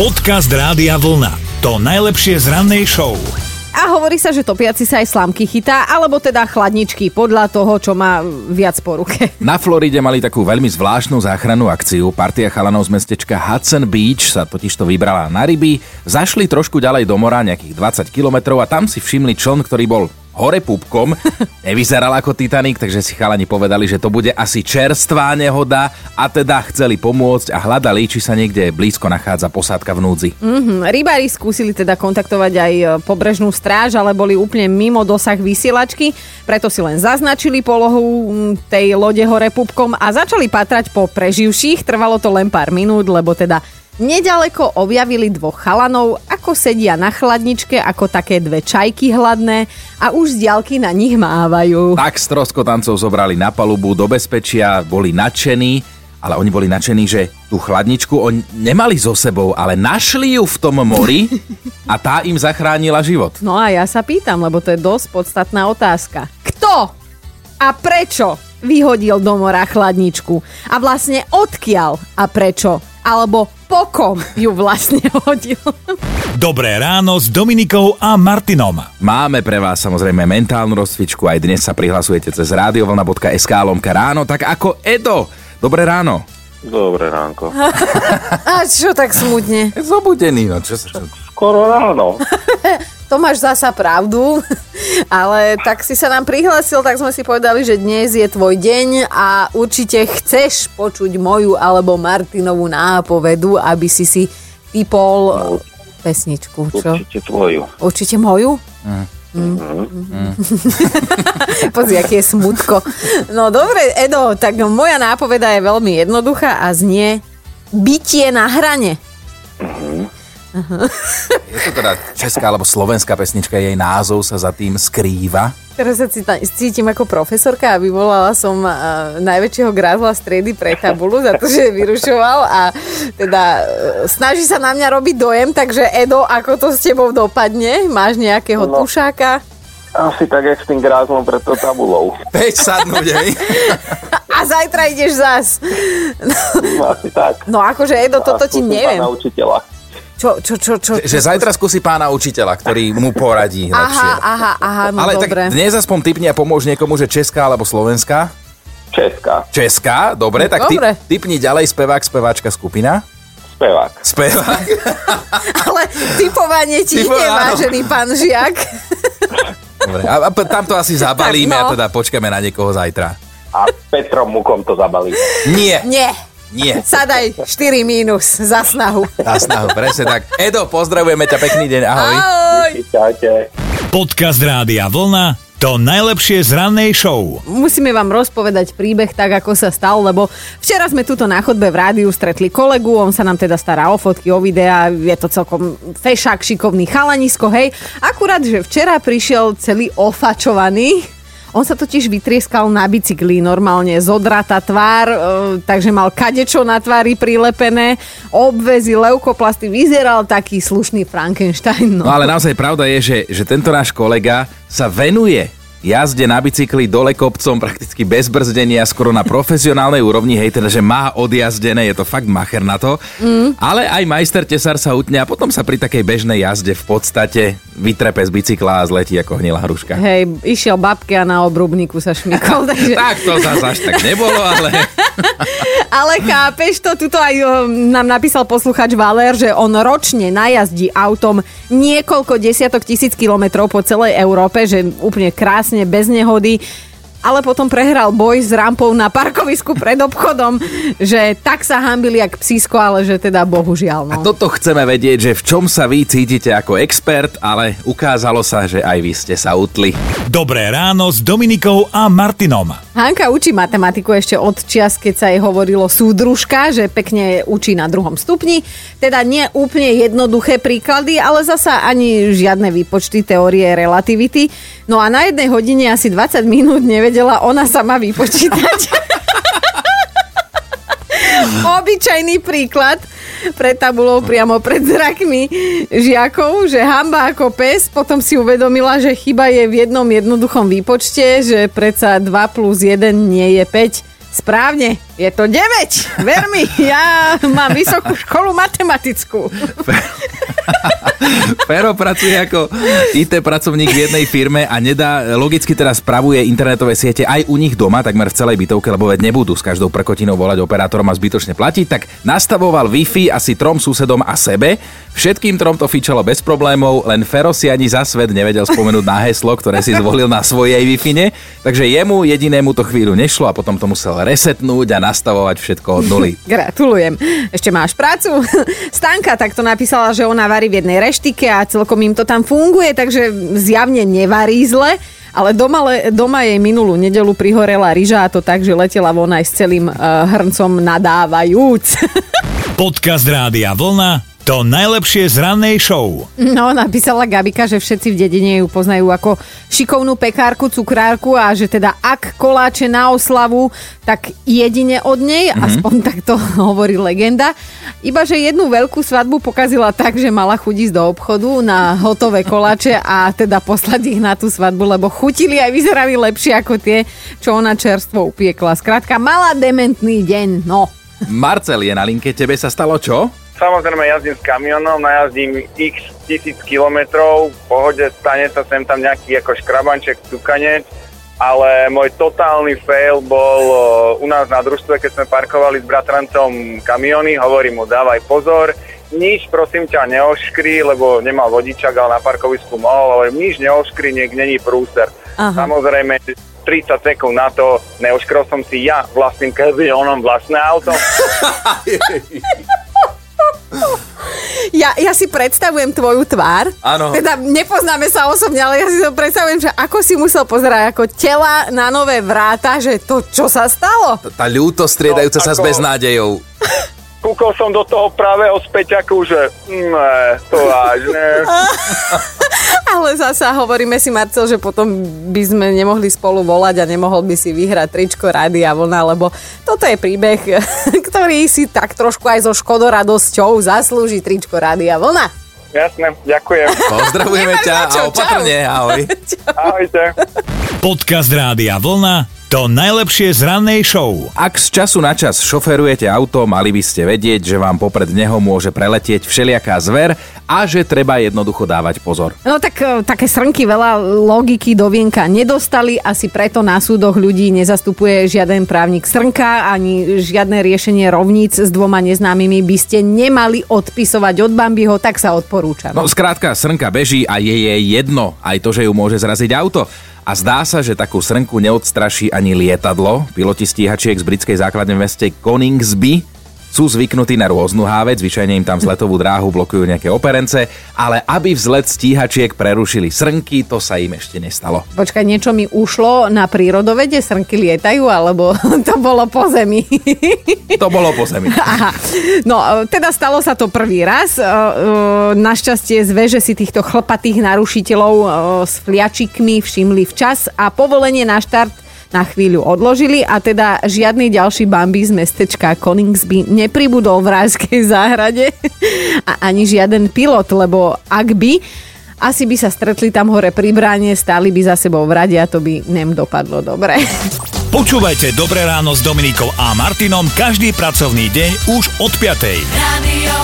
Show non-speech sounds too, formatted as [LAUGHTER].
Podcast Rádia Vlna. To najlepšie z rannej show. A hovorí sa, že topiaci sa aj slámky chytá, alebo teda chladničky, podľa toho, čo má viac po ruke. [LAUGHS] Na Floride mali takú veľmi zvláštnu záchrannú akciu. Partia chalanov z mestečka Hudson Beach sa totižto vybrala na ryby, zašli trošku ďalej do mora, nejakých 20 kilometrov a tam si všimli čln, ktorý bol hore pupkom. [LAUGHS] Nevyzeral ako Titanic, takže si chalani povedali, že to bude asi čerstvá nehoda a teda chceli pomôcť a hľadali, či sa niekde blízko nachádza posádka v núdzi. Mm-hmm. Rybári skúsili teda kontaktovať aj e, pobrežnú stráž, ale boli úplne mimo dosah vysielačky, preto si len zaznačili polohu tej lode hore pupkom a začali patrať po preživších. Trvalo to len pár minút, lebo teda Nedaleko objavili dvoch chalanov, ako sedia na chladničke, ako také dve čajky hladné a už z diaľky na nich mávajú. Tak stroskotancov zobrali na palubu do bezpečia, boli nadšení, ale oni boli nadšení, že tú chladničku oni nemali so sebou, ale našli ju v tom mori a tá im zachránila život. No a ja sa pýtam, lebo to je dosť podstatná otázka. Kto a prečo vyhodil do mora chladničku? A vlastne odkiaľ a prečo? Alebo pokom ju vlastne hodil. Dobré ráno s Dominikou a Martinom. Máme pre vás samozrejme mentálnu rozcvičku, aj dnes sa prihlasujete cez radiovlna.sk lomka ráno, tak ako Edo. Dobré ráno. Dobré ránko. [LAUGHS] A čo tak smutne? Zobudený, no čo sa... Čo... Skoro ráno. [LAUGHS] to máš zasa pravdu, [LAUGHS] ale tak si sa nám prihlásil, tak sme si povedali, že dnes je tvoj deň a určite chceš počuť moju alebo Martinovú nápovedu, aby si si typol no, pesničku. Čo? Určite tvoju. Určite moju? Mm. Mm. Mm. [LAUGHS] Pozri, aký je smutko. No dobre, Edo, tak moja nápoveda je veľmi jednoduchá a znie bytie na hrane. Mm-hmm. Je to teda česká alebo slovenská pesnička, jej názov sa za tým skrýva. Teraz sa cítim ako profesorka a vyvolala som uh, najväčšieho grázla striedy pre tabulu za to, že vyrušoval a teda uh, snaží sa na mňa robiť dojem, takže Edo, ako to s tebou dopadne? Máš nejakého no. tušáka? Asi tak, jak s tým grázlom pred to tabulou. Peď sadnúť, hej? [LAUGHS] A zajtra ideš zas. No, asi tak. No akože Edo, toto ti neviem. učiteľa. Čo, čo, čo, čo, že, že zajtra skúsi pána učiteľa, ktorý mu poradí lepšie. Aha, aha, aha, no Ale dobre. tak dnes aspoň typni a pomôž niekomu, že česká alebo slovenská. Česká. Česká, dobre, no, tak dobre. Typ, typni ďalej spevák, speváčka, skupina. Spevák. Spevák. [LAUGHS] Ale typovanie ti Typo, ide, vážený pán Žiak. Dobre, a, a tam to asi zabalíme tak, no. a teda počkáme na niekoho zajtra. A Petrom Mukom to zabalí. Nie. Nie. Nie. Sadaj 4 mínus za snahu. Za snahu, presne tak. Edo, pozdravujeme ťa, pekný deň, ahoj. Ahoj. Čaute. Podcast Rádia Vlna to najlepšie z rannej show. Musíme vám rozpovedať príbeh tak, ako sa stal, lebo včera sme tuto na chodbe v rádiu stretli kolegu, on sa nám teda stará o fotky, o videá, je to celkom fešák, šikovný chalanisko, hej. Akurát, že včera prišiel celý ofačovaný, on sa totiž vytrieskal na bicykli, normálne zodrata tvár, e, takže mal kadečo na tvári prilepené, obvezy, leukoplasty, vyzeral taký slušný Frankenstein. No. no ale naozaj pravda je, že, že tento náš kolega sa venuje jazde na bicykli dole kopcom prakticky bez brzdenia, skoro na profesionálnej úrovni, hej, teda, že má odjazdené, je to fakt macher na to. Mm. Ale aj majster tesar sa utne a potom sa pri takej bežnej jazde v podstate vytrepe z bicykla a zletí ako hnilá hruška. Hej, išiel babke a na obrubníku sa šmykol. [LAUGHS] Takže... tak to zase až tak nebolo, ale... [LAUGHS] ale chápeš to, tuto aj nám napísal posluchač Valer, že on ročne najazdí autom niekoľko desiatok tisíc kilometrov po celej Európe, že úplne krásne krásne, bez nehody ale potom prehral boj s rampou na parkovisku pred obchodom, že tak sa hambili jak psísko, ale že teda bohužiaľ. No. A toto chceme vedieť, že v čom sa vy cítite ako expert, ale ukázalo sa, že aj vy ste sa utli. Dobré ráno s Dominikou a Martinom. Hanka učí matematiku ešte od čias, keď sa jej hovorilo súdružka, že pekne učí na druhom stupni. Teda nie úplne jednoduché príklady, ale zasa ani žiadne výpočty teórie relativity. No a na jednej hodine asi 20 minút nevedela ona sama vypočítať. [LAUGHS] Obyčajný príklad pred tabulou priamo pred zrakmi žiakov, že hamba ako pes, potom si uvedomila, že chyba je v jednom jednoduchom výpočte, že predsa 2 plus 1 nie je 5 Správne, je to 9. Ver mi, ja mám vysokú školu matematickú. [LAUGHS] [LAUGHS] Fero pracuje ako IT pracovník v jednej firme a nedá, logicky teraz spravuje internetové siete aj u nich doma, takmer v celej bytovke, lebo veď nebudú s každou prkotinou volať operátorom a zbytočne platiť, tak nastavoval Wi-Fi asi trom susedom a sebe. Všetkým trom to fičalo bez problémov, len Fero si ani za svet nevedel spomenúť na heslo, ktoré si zvolil na svojej Wi-Fi, takže jemu jedinému to chvíľu nešlo a potom to musel resetnúť a nastavovať všetko od nuly. [LAUGHS] Gratulujem. Ešte máš prácu? [LAUGHS] Stanka takto napísala, že ona varí v jednej reštike a celkom im to tam funguje, takže zjavne nevarí zle. Ale doma, le, doma jej minulú nedelu prihorela ryža a to tak, že letela von aj s celým uh, hrncom nadávajúc. [LAUGHS] Podcast Rádia Vlna to najlepšie z rannej show. No, napísala Gabika, že všetci v dedine ju poznajú ako šikovnú pekárku, cukrárku a že teda ak koláče na oslavu, tak jedine od nej, mm-hmm. aspoň takto [LAUGHS] hovorí legenda. Iba, že jednu veľkú svadbu pokazila tak, že mala chuť ísť do obchodu na hotové koláče a teda poslať ich na tú svadbu, lebo chutili aj vyzerali lepšie ako tie, čo ona čerstvo upiekla. Skrátka, mala dementný deň, no. Marcel je na linke, tebe sa stalo čo? Samozrejme jazdím s kamionom, najazdím x tisíc kilometrov, v pohode stane sa sem tam nejaký ako škrabanček, tukanec, ale môj totálny fail bol u nás na družstve, keď sme parkovali s bratrancom kamiony, hovorím mu dávaj pozor, nič prosím ťa neoškri, lebo nemal vodičak, ale na parkovisku mohol, ale nič neoškri, nech není prúser. Aha. Samozrejme, 30 sekúnd na to neoškrol som si ja vlastným kamionom vlastné auto. [LAUGHS] Ja, ja si predstavujem tvoju tvár. Áno. Teda nepoznáme sa osobne, ale ja si to predstavujem, že ako si musel pozerať ako tela na nové vráta, že to čo sa stalo? Tá ľúto striedajúca no, sa ako... s beznádejou. Kúkol som do toho pravého späťaku, že ne, to vážne. [LAUGHS] Ale zasa hovoríme si, Marcel, že potom by sme nemohli spolu volať a nemohol by si vyhrať tričko Rádia Vlna, lebo toto je príbeh, [LAUGHS] ktorý si tak trošku aj so škodoradosťou zaslúži tričko Rádia Vlna. Jasné, ďakujem. Pozdravujeme ťa a opatrne, ahoj. [LAUGHS] Ahojte. Podcast Rádia Vlna to najlepšie z rannej show. Ak z času na čas šoferujete auto, mali by ste vedieť, že vám popred neho môže preletieť všelijaká zver a že treba jednoducho dávať pozor. No tak e, také srnky veľa logiky do vienka nedostali, asi preto na súdoch ľudí nezastupuje žiaden právnik srnka ani žiadne riešenie rovníc s dvoma neznámymi by ste nemali odpisovať od Bambiho, tak sa odporúčam. No skrátka, srnka beží a je jej jedno, aj to, že ju môže zraziť auto. A zdá sa, že takú srnku neodstraší ani lietadlo. Piloti stíhačiek z britskej základne v meste Coningsby sú zvyknutí na rôznu hávec, zvyčajne im tam z letovú dráhu blokujú nejaké operence, ale aby vzlet stíhačiek prerušili srnky, to sa im ešte nestalo. Počkaj, niečo mi ušlo na prírodovede, srnky lietajú, alebo [LAUGHS] to bolo po zemi? To bolo po zemi. [LAUGHS] Aha. No, teda stalo sa to prvý raz. E, e, našťastie zve, že si týchto chlpatých narušiteľov e, s fliačikmi všimli včas a povolenie na štart na chvíľu odložili a teda žiadny ďalší Bambi z mestečka Coningsby nepribudol v rajskej záhrade [LAUGHS] a ani žiaden pilot, lebo ak by asi by sa stretli tam hore pri bráne, stáli by za sebou v rade a to by nem dopadlo dobre. Počúvajte Dobré ráno s Dominikou a Martinom každý pracovný deň už od 5. Radio